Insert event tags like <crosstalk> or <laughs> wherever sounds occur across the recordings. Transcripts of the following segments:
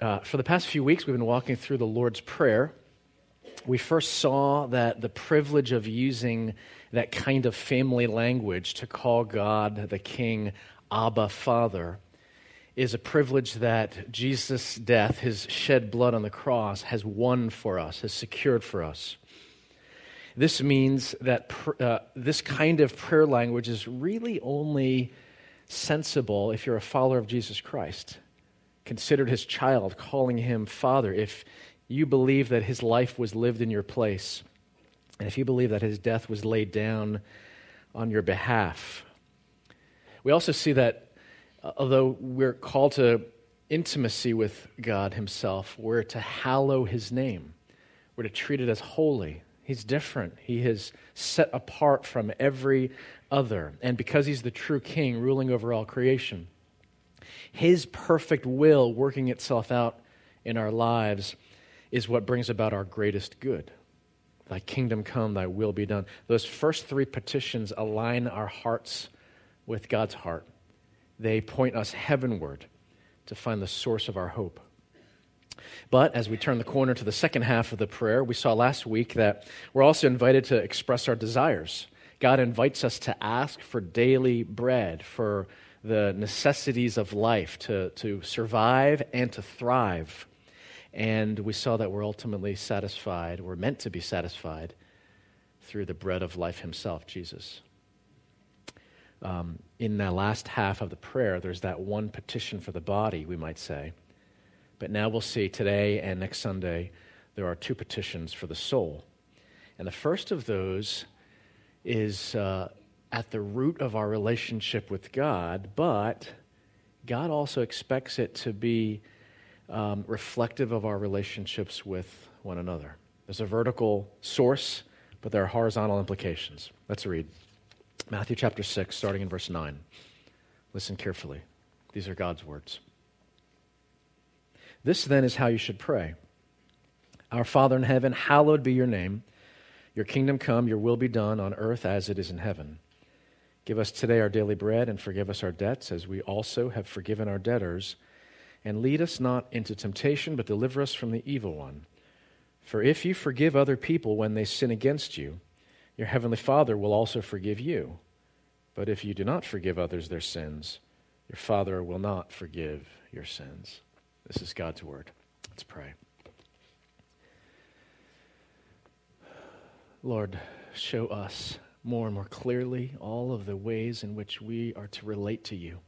Uh, for the past few weeks, we've been walking through the Lord's Prayer. We first saw that the privilege of using that kind of family language to call God the King Abba Father is a privilege that Jesus' death, his shed blood on the cross, has won for us, has secured for us. This means that pr- uh, this kind of prayer language is really only sensible if you're a follower of Jesus Christ considered his child, calling him Father, if you believe that his life was lived in your place, and if you believe that his death was laid down on your behalf. We also see that uh, although we're called to intimacy with God himself, we're to hallow his name, we're to treat it as holy. He's different. He is set apart from every other. And because he's the true king ruling over all creation, his perfect will working itself out in our lives is what brings about our greatest good. Thy kingdom come, thy will be done. Those first three petitions align our hearts with God's heart. They point us heavenward to find the source of our hope. But as we turn the corner to the second half of the prayer, we saw last week that we're also invited to express our desires. God invites us to ask for daily bread, for the necessities of life to, to survive and to thrive. And we saw that we're ultimately satisfied, we're meant to be satisfied through the bread of life himself, Jesus. Um, in the last half of the prayer, there's that one petition for the body, we might say. But now we'll see today and next Sunday, there are two petitions for the soul. And the first of those is uh, at the root of our relationship with God, but God also expects it to be um, reflective of our relationships with one another. There's a vertical source, but there are horizontal implications. Let's read Matthew chapter 6, starting in verse 9. Listen carefully. These are God's words. This then is how you should pray Our Father in heaven, hallowed be your name. Your kingdom come, your will be done on earth as it is in heaven. Give us today our daily bread and forgive us our debts as we also have forgiven our debtors. And lead us not into temptation, but deliver us from the evil one. For if you forgive other people when they sin against you, your heavenly Father will also forgive you. But if you do not forgive others their sins, your Father will not forgive your sins. This is God's word. Let's pray. Lord, show us more and more clearly all of the ways in which we are to relate to you.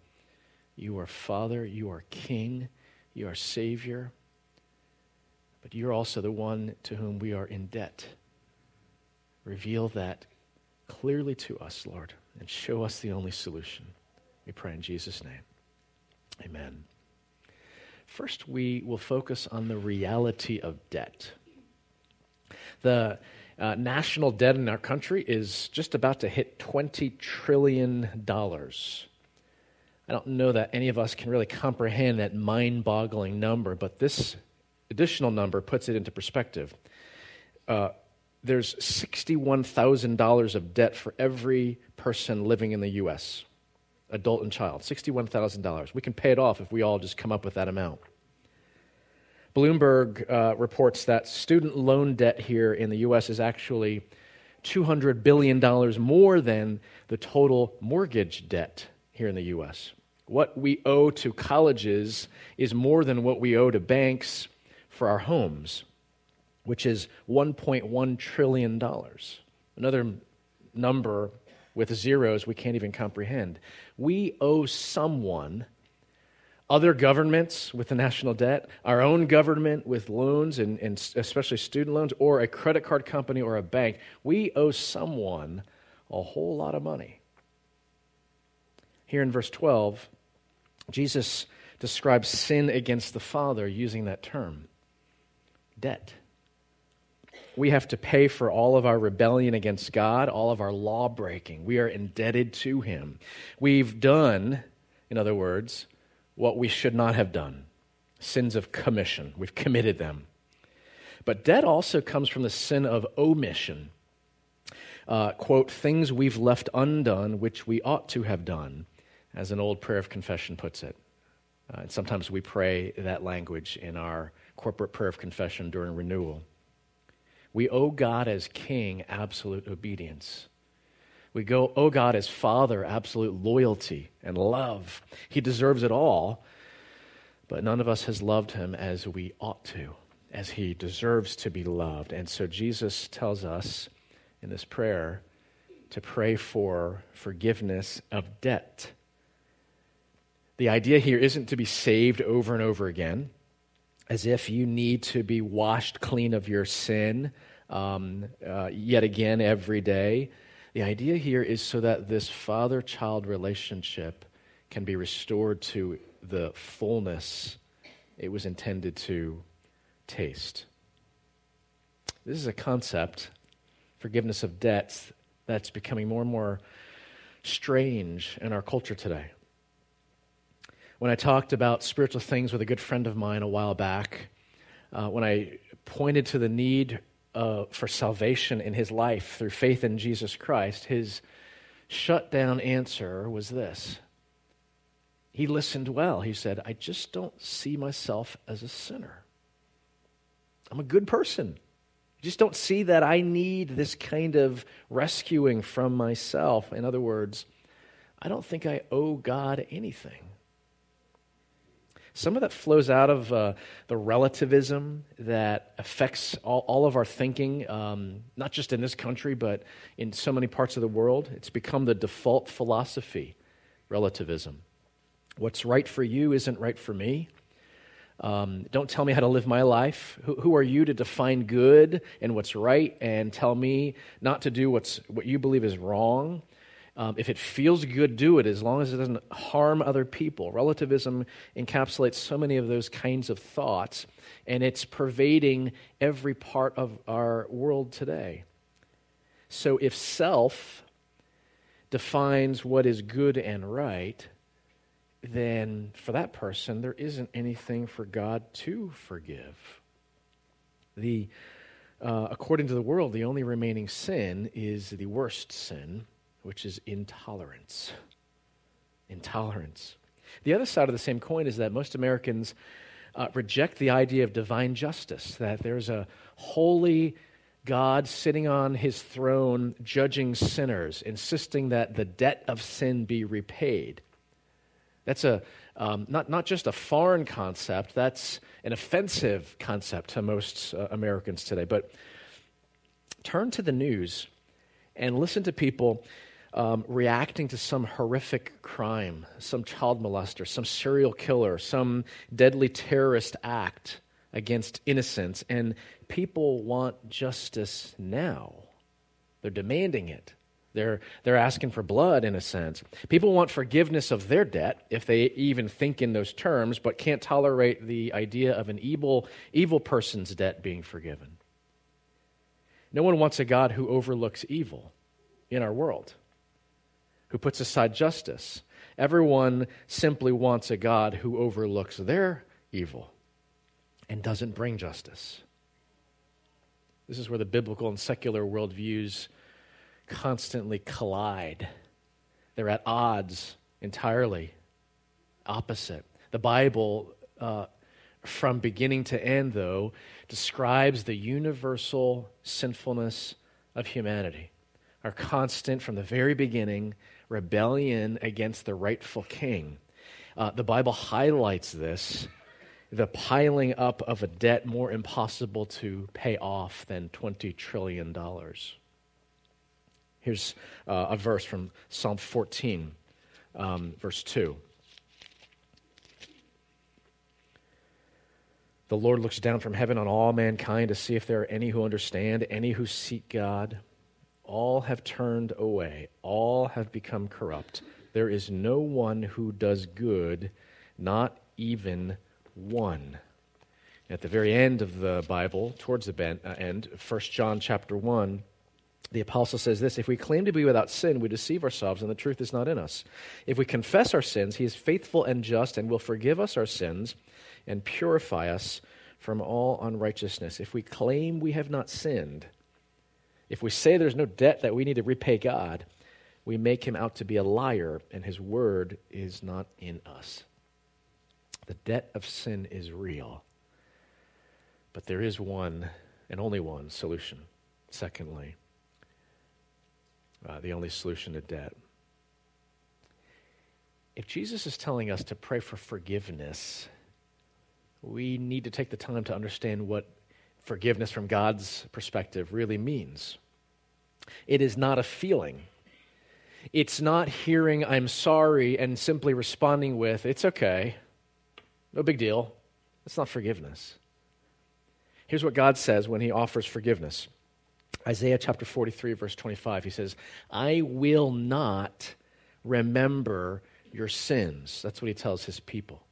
You are Father, you are King, you are Savior, but you're also the one to whom we are in debt. Reveal that clearly to us, Lord, and show us the only solution. We pray in Jesus' name. Amen. First, we will focus on the reality of debt. The uh, national debt in our country is just about to hit $20 trillion. I don't know that any of us can really comprehend that mind boggling number, but this additional number puts it into perspective. Uh, there's $61,000 of debt for every person living in the U.S., adult and child. $61,000. We can pay it off if we all just come up with that amount. Bloomberg uh, reports that student loan debt here in the U.S. is actually $200 billion more than the total mortgage debt here in the U.S. What we owe to colleges is more than what we owe to banks for our homes, which is $1.1 trillion. Another number with zeros we can't even comprehend. We owe someone other governments with the national debt, our own government with loans, and, and, especially student loans, or a credit card company or a bank, we owe someone a whole lot of money. Here in verse 12, Jesus describes sin against the Father using that term debt. We have to pay for all of our rebellion against God, all of our law breaking. We are indebted to Him. We've done, in other words, what we should not have done sins of commission. We've committed them. But debt also comes from the sin of omission. Uh, quote, things we've left undone which we ought to have done, as an old prayer of confession puts it. Uh, and sometimes we pray that language in our corporate prayer of confession during renewal. We owe God as King absolute obedience. We go, owe God as Father absolute loyalty and love. He deserves it all, but none of us has loved him as we ought to, as he deserves to be loved. And so Jesus tells us in this prayer to pray for forgiveness of debt. The idea here isn't to be saved over and over again, as if you need to be washed clean of your sin um, uh, yet again every day. The idea here is so that this father child relationship can be restored to the fullness it was intended to taste. This is a concept, forgiveness of debts, that's becoming more and more strange in our culture today. When I talked about spiritual things with a good friend of mine a while back, uh, when I pointed to the need uh, for salvation in his life through faith in Jesus Christ, his shut down answer was this. He listened well. He said, I just don't see myself as a sinner. I'm a good person. I just don't see that I need this kind of rescuing from myself. In other words, I don't think I owe God anything. Some of that flows out of uh, the relativism that affects all, all of our thinking, um, not just in this country, but in so many parts of the world. It's become the default philosophy, relativism. What's right for you isn't right for me. Um, don't tell me how to live my life. Who, who, are you to define good and what's right and tell me not to do what's, what you believe is wrong? Um, if it feels good, do it as long as it doesn't harm other people. Relativism encapsulates so many of those kinds of thoughts, and it's pervading every part of our world today. So if self defines what is good and right, then for that person, there isn't anything for God to forgive. The, uh, according to the world, the only remaining sin is the worst sin, which is intolerance. Intolerance. The other side of the same coin is that most Americans uh, reject the idea of divine justice, that there's a holy God sitting on his throne judging sinners, insisting that the debt of sin be repaid. That's a, um, not, not just a foreign concept, that's an offensive concept to most uh, Americans today. But turn to the news and listen to people um, reacting to some horrific crime, some child molester, some serial killer, some deadly terrorist act against innocence. and people want justice now. They're demanding it. They're, they're asking for blood, in a sense. People want forgiveness of their debt, if they even think in those terms, but can't tolerate the idea of an evil, evil person's debt being forgiven. No one wants a God who overlooks evil in our world who puts aside justice. Everyone simply wants a God who overlooks their evil and doesn't bring justice. This is where the biblical and secular worldviews constantly collide. They're at odds entirely, opposite. The Bible, uh, from beginning to end, though, describes the universal sinfulness of humanity. Our constant, from the very beginning, rebellion against the rightful king. Uh, the Bible highlights this the piling up of a debt more impossible to pay off than $20 trillion. Here's uh, a verse from Psalm 14, um, verse 2. The Lord looks down from heaven on all mankind to see if there are any who understand, any who seek God. All have turned away, all have become corrupt. There is no one who does good, not even one. At the very end of the Bible, towards the uh, end, 1 John chapter 1, the apostle says this If we claim to be without sin, we deceive ourselves, and the truth is not in us. If we confess our sins, he is faithful and just and will forgive us our sins and purify us from all unrighteousness. If we claim we have not sinned, if we say there's no debt that we need to repay God, we make him out to be a liar, and his word is not in us. The debt of sin is real. But there is one and only one solution. Secondly, uh, the only solution to debt. If Jesus is telling us to pray for forgiveness, we need to take the time to understand what forgiveness from God's perspective really means. It is not a feeling. It's not hearing, I'm sorry, and simply responding with, it's okay, no big deal. It's not forgiveness. Here's what God says when He offers forgiveness Isaiah chapter 43, verse 25. He says, I will not remember your sins. That's what He tells His people.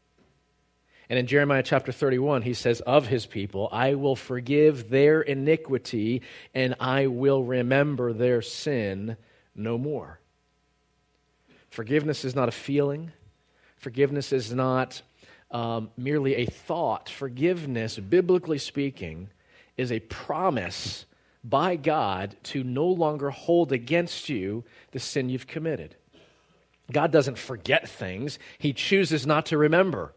And in Jeremiah chapter 31, he says, Of his people, I will forgive their iniquity and I will remember their sin no more. Forgiveness is not a feeling, forgiveness is not um, merely a thought. Forgiveness, biblically speaking, is a promise by God to no longer hold against you the sin you've committed. God doesn't forget things, He chooses not to remember.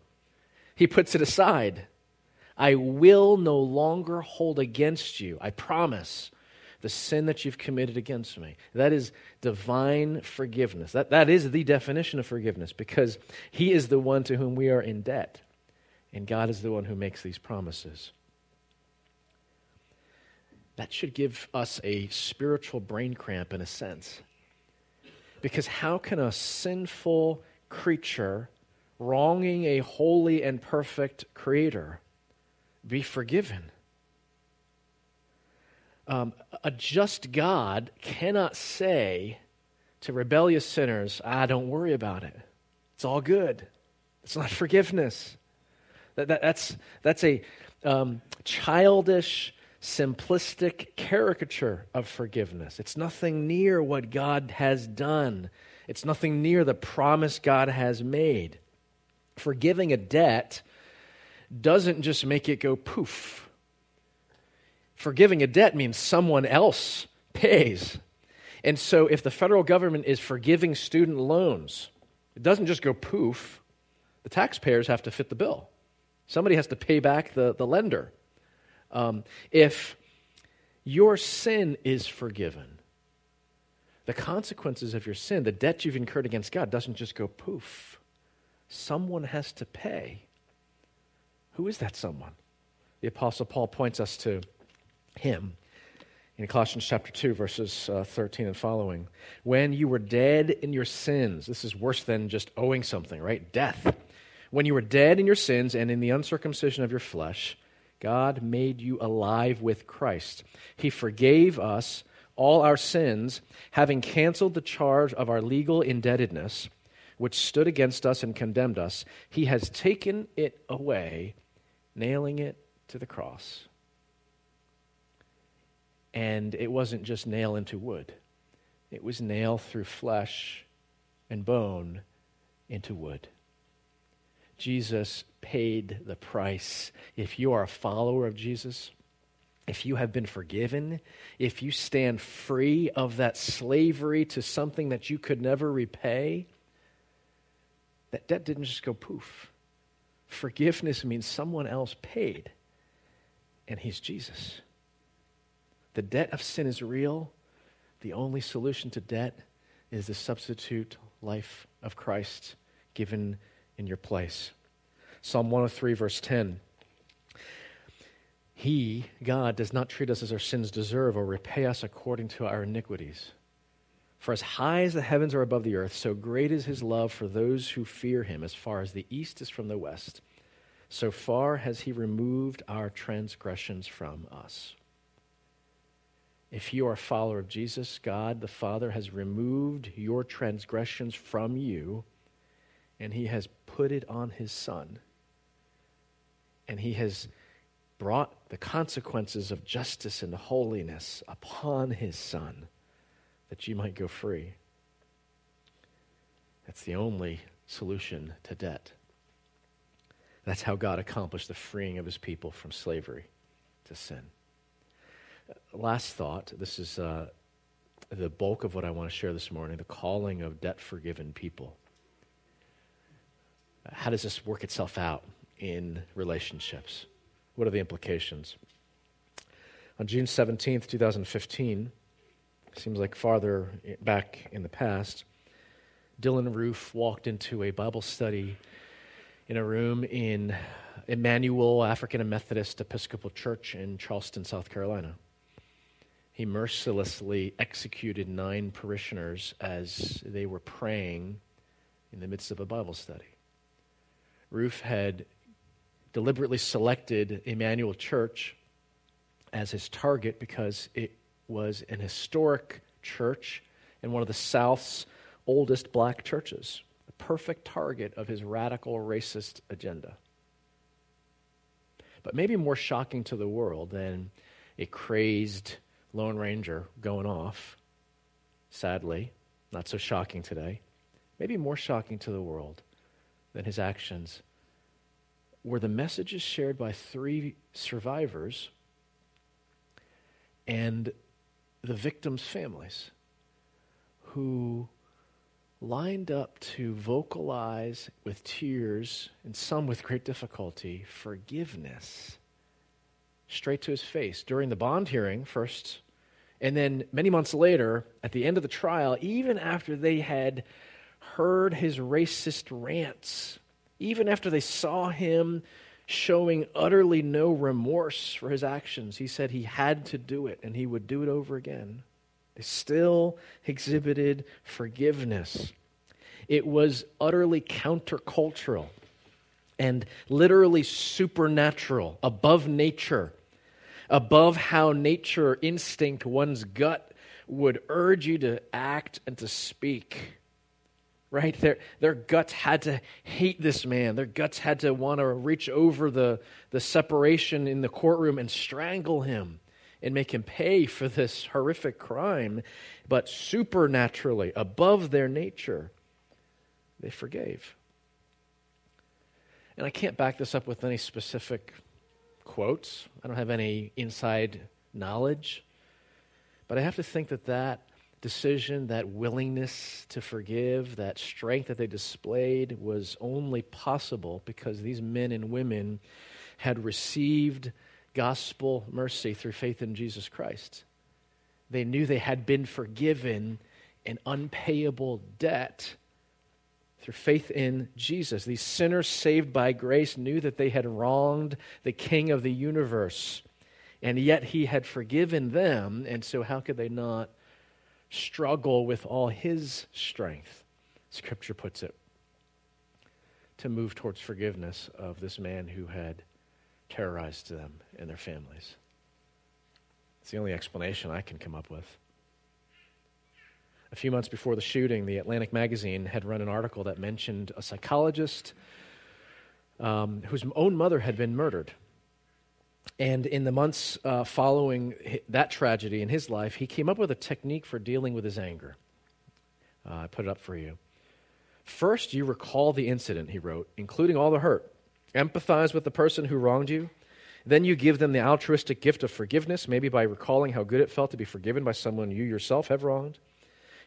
He puts it aside. I will no longer hold against you, I promise, the sin that you've committed against me. That is divine forgiveness. That, that is the definition of forgiveness because He is the one to whom we are in debt, and God is the one who makes these promises. That should give us a spiritual brain cramp in a sense. Because how can a sinful creature wronging a holy and perfect creator be forgiven? Um, a just God cannot say to rebellious sinners, ah, don't worry about it. It's all good. It's not <laughs> forgiveness. That, that, that's, that's a um, childish, simplistic caricature of forgiveness. It's nothing near what God has done, it's nothing near the promise God has made. Forgiving a debt doesn't just make it go poof. Forgiving a debt means someone else pays. And so if the federal government is forgiving student loans, it doesn't just go poof. The taxpayers have to fit the bill. Somebody has to pay back the, the lender. Um, if your sin is forgiven, the consequences of your sin, the debt you've incurred against God, doesn't just go poof. Someone has to pay. Who is that someone? The Apostle Paul points us to him in Colossians chapter 2, verses uh, 13 and following. When you were dead in your sins, this is worse than just owing something, right? Death. When you were dead in your sins and in the uncircumcision of your flesh, God made you alive with Christ. He forgave us all our sins, having canceled the charge of our legal indebtedness, which stood against us and condemned us. He has taken it away, nailing it to the cross. And it wasn't just nail into wood, it was nail through flesh and bone into wood. Jesus paid the price. If you are a follower of Jesus, if you have been forgiven, if you stand free of that slavery to something that you could never repay, that debt didn't just go poof. Forgiveness means someone else paid, and he's Jesus. The debt of sin is real. The only solution to debt is the substitute life of Christ given in your place. Psalm 103, verse 10. He, God, does not treat us as our sins deserve or repay us according to our iniquities. For as high as the heavens are above the earth, so great is his love for those who fear him, as far as the east is from the west. So far has he removed our transgressions from us. If you are a follower of Jesus, God the Father has removed your transgressions from you, and He has put it on His Son. And He has brought the consequences of justice and holiness upon His Son that you might go free. That's the only solution to debt. That's how God accomplished the freeing of His people from slavery to sin last thought this is uh, the bulk of what I want to share this morning the calling of debt forgiven people. how does this work itself out in relationships? What are the implications? On June 17th, 2015, seems like farther back in the past, Dylann Roof walked into a Bible study in a room in Emanuel African Methodist Episcopal Church in Charleston, South Carolina. He mercilessly executed nine parishioners as they were praying in the midst of a Bible study. Roof had deliberately selected Emanuel Church as his target because it was an historic church and one of the South's oldest black churches, a perfect target of his radical racist agenda. But maybe more shocking to the world than a crazed Lone Ranger going off, sadly, not so shocking today, maybe more shocking to the world than his actions were the messages shared by three survivors and the victims' families who lined up to vocalize with tears and some with great difficulty forgiveness straight to his face during the bond hearing first. And then many months later at the end of the trial even after they had heard his racist rants even after they saw him showing utterly no remorse for his actions he said he had to do it and he would do it over again they still exhibited forgiveness. It was utterly countercultural and literally supernatural, above nature, above how nature, instinct, one's gut would urge you to act and to speak. Right? Their, their guts had to hate this man. Their guts had to want to reach over the, the separation in the courtroom and strangle him and make him pay for this horrific crime, but supernaturally, above their nature, they forgave. And I can't back this up with any specific quotes. I don't have any inside knowledge. But I have to think that that decision, that willingness to forgive, that strength that they displayed was only possible because these men and women had received gospel mercy through faith in Jesus Christ. They knew they had been forgiven an unpayable debt through faith in Jesus. These sinners saved by grace knew that they had wronged the King of the universe, and yet he had forgiven them, and so how could they not struggle with all his strength? Scripture puts it to move towards forgiveness of this man who had terrorized them and their families. It's the only explanation I can come up with. A few months before the shooting, the Atlantic magazine had run an article that mentioned a psychologist um, whose own mother had been murdered. And in the months uh, following that tragedy in his life, he came up with a technique for dealing with his anger. Uh, I put it up for you. First, you recall the incident, he wrote, including all the hurt. Empathize with the person who wronged you. Then you give them the altruistic gift of forgiveness, maybe by recalling how good it felt to be forgiven by someone you yourself have wronged.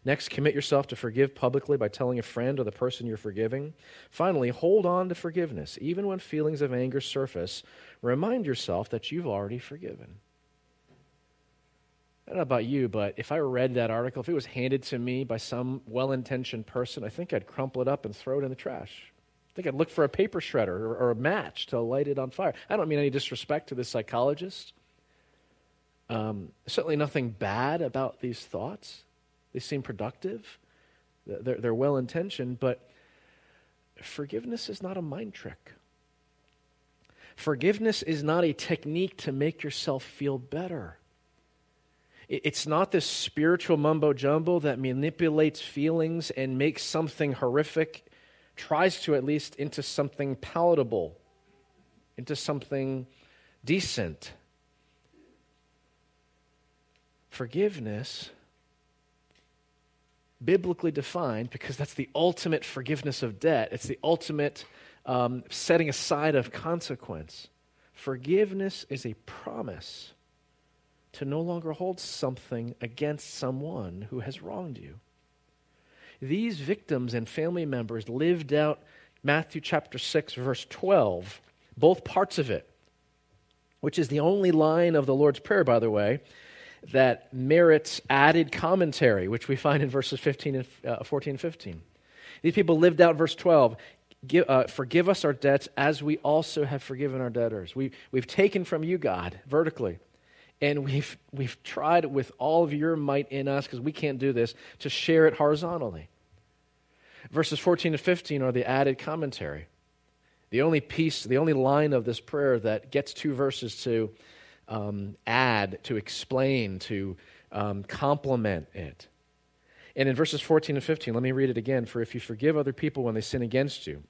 Next, commit yourself to forgive publicly by telling a friend or the person you're forgiving. Finally, hold on to forgiveness. Even when feelings of anger surface, remind yourself that you've already forgiven. I don't know about you, but if I read that article, if it was handed to me by some well intentioned person, I think I'd crumple it up and throw it in the trash. I think I'd look for a paper shredder or, or, a match to light it on fire. I don't mean any disrespect to the psychologist. Um, certainly nothing bad about these thoughts. They seem productive, they're, they're well intentioned, but forgiveness is not a mind trick. Forgiveness is not a technique to make yourself feel better. It's not this spiritual mumbo jumbo that manipulates feelings and makes something horrific tries to at least into something palatable, into something decent. Forgiveness, biblically defined, because that's the ultimate forgiveness of debt, it's the ultimate um, setting aside of consequence. Forgiveness is a promise to no longer hold something against someone who has wronged you. These victims and family members lived out Matthew chapter 6, verse 12, both parts of it, which is the only line of the Lord's Prayer, by the way, that merits added commentary, which we find in verses 15 and uh, 14 and 15. These people lived out verse 12. Give, uh, forgive us our debts as we also have forgiven our debtors. We, we've taken from you, God, vertically, and we've, we've tried with all of your might in us, because we can't do this, to share it horizontally. Verses 14 and 15 are the added commentary. The only piece, the only line of this prayer that gets two verses to um, add, to explain, to um, complement it. And in verses 14 and 15, let me read it again. For if you forgive other people when they sin against you,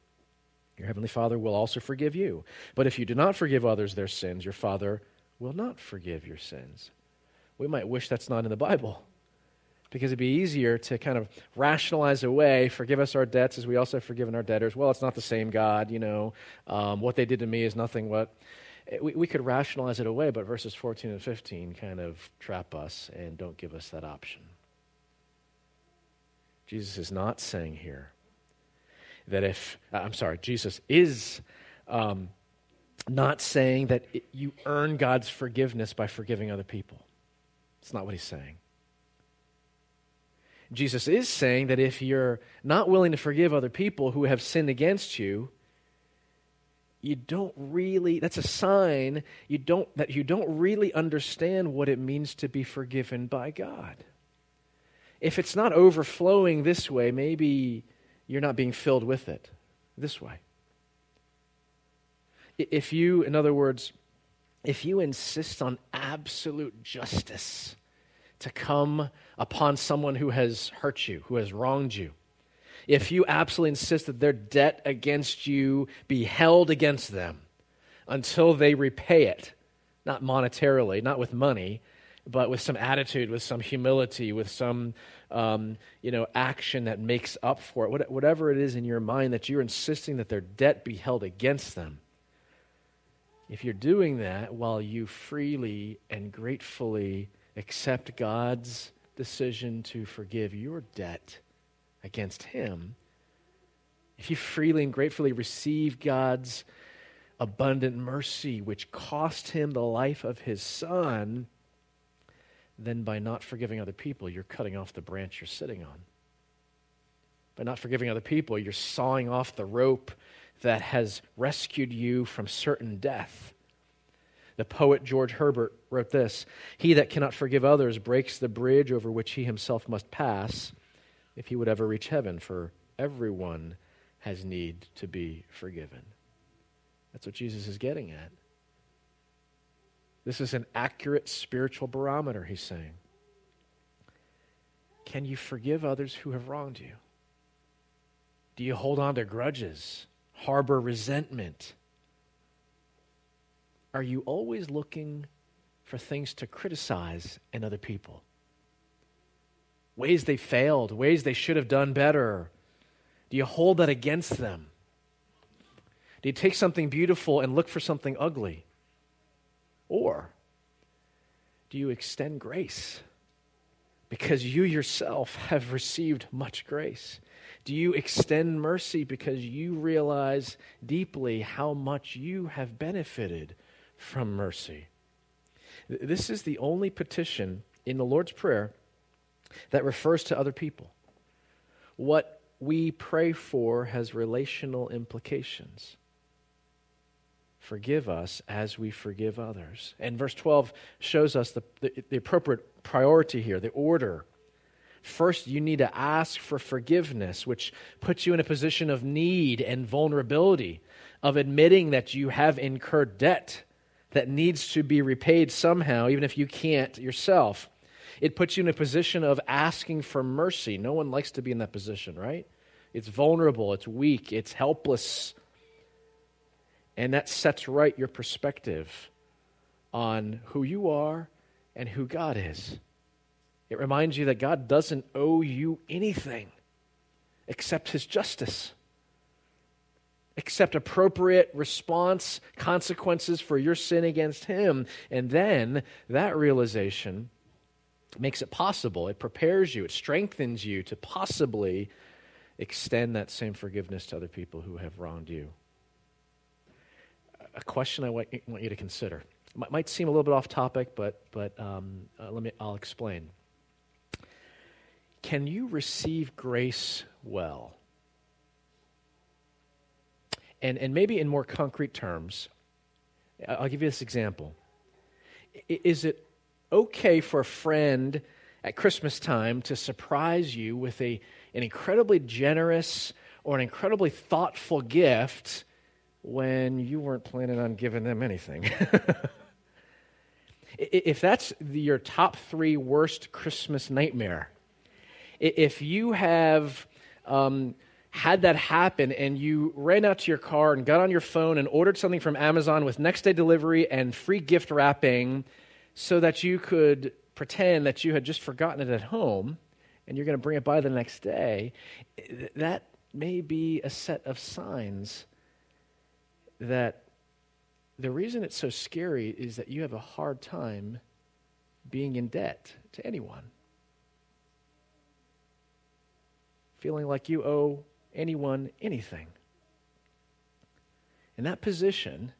your heavenly Father will also forgive you. But if you do not forgive others their sins, your Father will not forgive your sins. We might wish that's not in the Bible because it'd be easier to kind of rationalize away, forgive us our debts as we also have forgiven our debtors. Well, it's not the same God, you know. Um, what they did to me is nothing what. Eh, we, we could rationalize it away, but verses 14 and 15 kind of trap us and don't give us that option. Jesus is not saying here that if, uh, I'm sorry, Jesus is um, not saying that it, you earn God's forgiveness by forgiving other people. It's not what he's saying. Jesus is saying that if you're not willing to forgive other people who have sinned against you, you don't really that's a sign you don't that you don't really understand what it means to be forgiven by God. If it's not overflowing this way, maybe you're not being filled with it this way. If you, in other words, if you insist on absolute justice to come upon someone who has hurt you, who has wronged you, if you absolutely insist that their debt against you be held against them until they repay it, not monetarily, not with money, but with some attitude, with some humility, with some um, you know action that makes up for it, whatever it is in your mind that you're insisting that their debt be held against them. If you're doing that while you freely and gratefully accept God's decision to forgive your debt against Him, if you freely and gratefully receive God's abundant mercy, which cost Him the life of His Son, then by not forgiving other people, you're cutting off the branch you're sitting on. By not forgiving other people, you're sawing off the rope that has rescued you from certain death. The poet George Herbert wrote this He that cannot forgive others breaks the bridge over which he himself must pass if he would ever reach heaven, for everyone has need to be forgiven. That's what Jesus is getting at. This is an accurate spiritual barometer, he's saying. Can you forgive others who have wronged you? Do you hold on to grudges, harbor resentment? Are you always looking for things to criticize in other people? Ways they failed, ways they should have done better. Do you hold that against them? Do you take something beautiful and look for something ugly? Or do you extend grace? Because you yourself have received much grace. Do you extend mercy because you realize deeply how much you have benefited from mercy? This is the only petition in the Lord's Prayer that refers to other people. What we pray for has relational implications forgive us as we forgive others. And verse 12 shows us the, the, the, appropriate priority here, the order. First, you need to ask for forgiveness, which puts you in a position of need and vulnerability, of admitting that you have incurred debt that needs to be repaid somehow, even if you can't yourself. It puts you in a position of asking for mercy. No one likes to be in that position, right? It's vulnerable, it's weak, it's helpless and that sets right your perspective on who you are and who God is. It reminds you that God doesn't owe you anything except his justice, except appropriate response, consequences for your sin against him. And then that realization makes it possible. It prepares you, it strengthens you to possibly extend that same forgiveness to other people who have wronged you? A question I want you to consider. It might seem a little bit off topic, but, but um, uh, let me, I'll explain. Can you receive grace well? And, and maybe in more concrete terms, I'll give you this example. Is it okay for a friend at Christmas time to surprise you with a, an incredibly generous or an incredibly thoughtful gift when you weren't planning on giving them anything? <laughs> if that's your top three worst Christmas nightmare, if you have um, had that happen and you ran out to your car and got on your phone and ordered something from Amazon with next day delivery and free gift wrapping so that you could pretend that you had just forgotten it at home and you're going to bring it by the next day, that may be a set of signs that the reason it's so scary is that you have a hard time being in debt to anyone. Feeling like you owe anyone anything. In that position,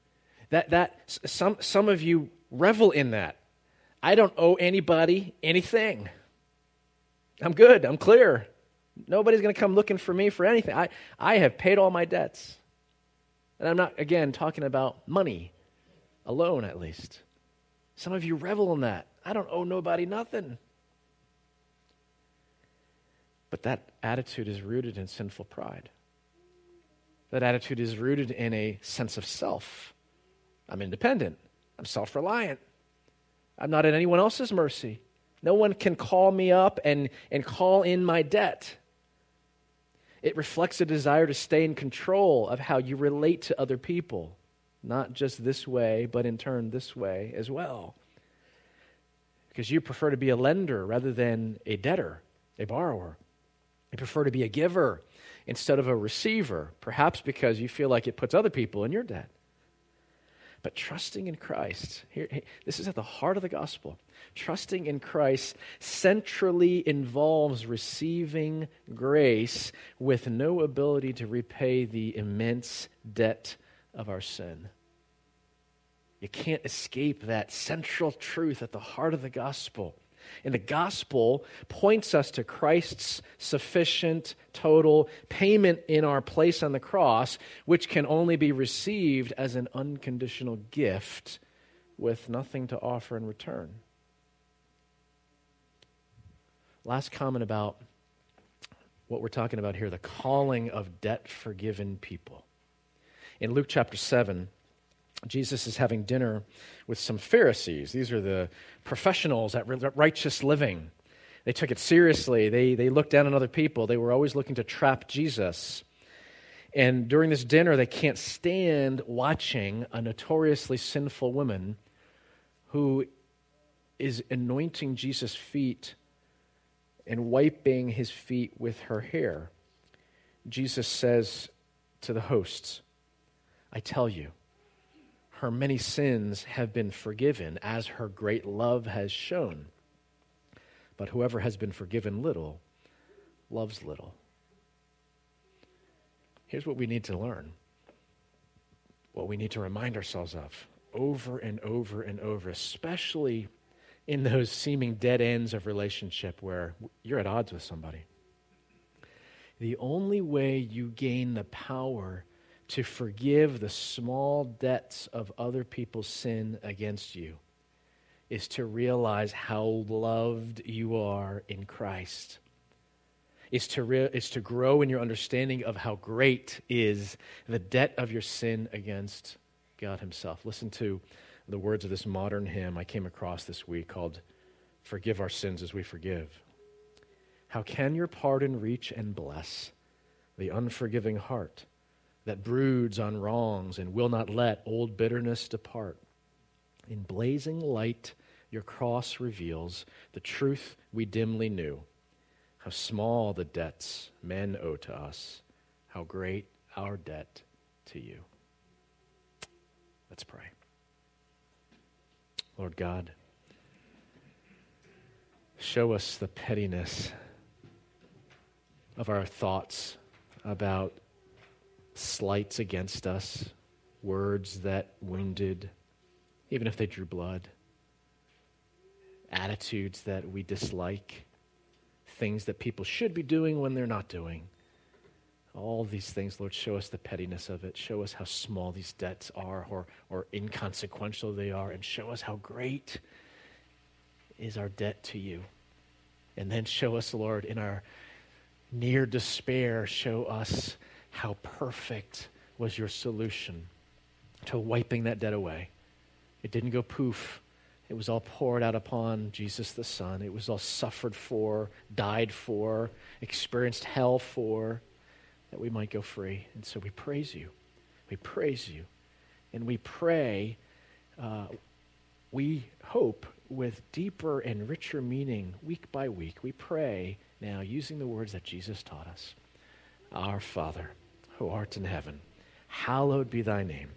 that, that some, some of you revel in that. I don't owe anybody anything. I'm good. I'm clear. Nobody's going to come looking for me for anything. I, I have paid all my debts. And I'm not, again, talking about money alone, at least. Some of you revel in that. I don't owe nobody nothing. But that attitude is rooted in sinful pride. That attitude is rooted in a sense of self. I'm independent, I'm self reliant, I'm not at anyone else's mercy. No one can call me up and, and call in my debt. It reflects a desire to stay in control of how you relate to other people, not just this way, but in turn this way as well. Because you prefer to be a lender rather than a debtor, a borrower. You prefer to be a giver instead of a receiver, perhaps because you feel like it puts other people in your debt. But trusting in Christ, here, this is at the heart of the gospel. Trusting in Christ centrally involves receiving grace with no ability to repay the immense debt of our sin. You can't escape that central truth at the heart of the gospel. And the gospel points us to Christ's sufficient total payment in our place on the cross, which can only be received as an unconditional gift with nothing to offer in return. Last comment about what we're talking about here the calling of debt forgiven people. In Luke chapter 7, Jesus is having dinner with some Pharisees. These are the professionals at righteous living. They took it seriously. They, they looked down on other people. They were always looking to trap Jesus. And during this dinner, they can't stand watching a notoriously sinful woman who is anointing Jesus' feet and wiping his feet with her hair. Jesus says to the hosts, I tell you, her many sins have been forgiven, as her great love has shown. But whoever has been forgiven little loves little. Here's what we need to learn what we need to remind ourselves of over and over and over, especially in those seeming dead ends of relationship where you're at odds with somebody. The only way you gain the power to forgive the small debts of other people's sin against you is to realize how loved you are in Christ. Is to, re- is to grow in your understanding of how great is the debt of your sin against God Himself. Listen to the words of this modern hymn I came across this week called Forgive Our Sins as We Forgive. How can your pardon reach and bless the unforgiving heart? That broods on wrongs and will not let old bitterness depart. In blazing light, your cross reveals the truth we dimly knew how small the debts men owe to us, how great our debt to you. Let's pray. Lord God, show us the pettiness of our thoughts about slights against us, words that wounded, even if they drew blood, attitudes that we dislike, things that people should be doing when they're not doing. All these things, Lord, show us the pettiness of it. Show us how small these debts are or, or inconsequential they are, and show us how great is our debt to you. And then show us, Lord, in our near despair, show us how perfect was your solution to wiping that debt away. It didn't go poof. It was all poured out upon Jesus the Son. It was all suffered for, died for, experienced hell for, that we might go free. And so we praise you. We praise you. And we pray, uh, we hope with deeper and richer meaning week by week. We pray now using the words that Jesus taught us Our Father, who art in heaven, hallowed be thy name.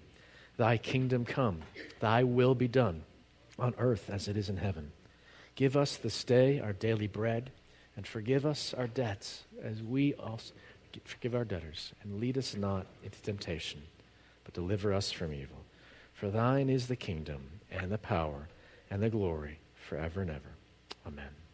Thy kingdom come, thy will be done on earth as it is in heaven. Give us this day our daily bread, and forgive us our debts as we also forgive our debtors, and lead us not into temptation, but deliver us from evil. For thine is the kingdom, and the power, and the glory, forever and ever. Amen.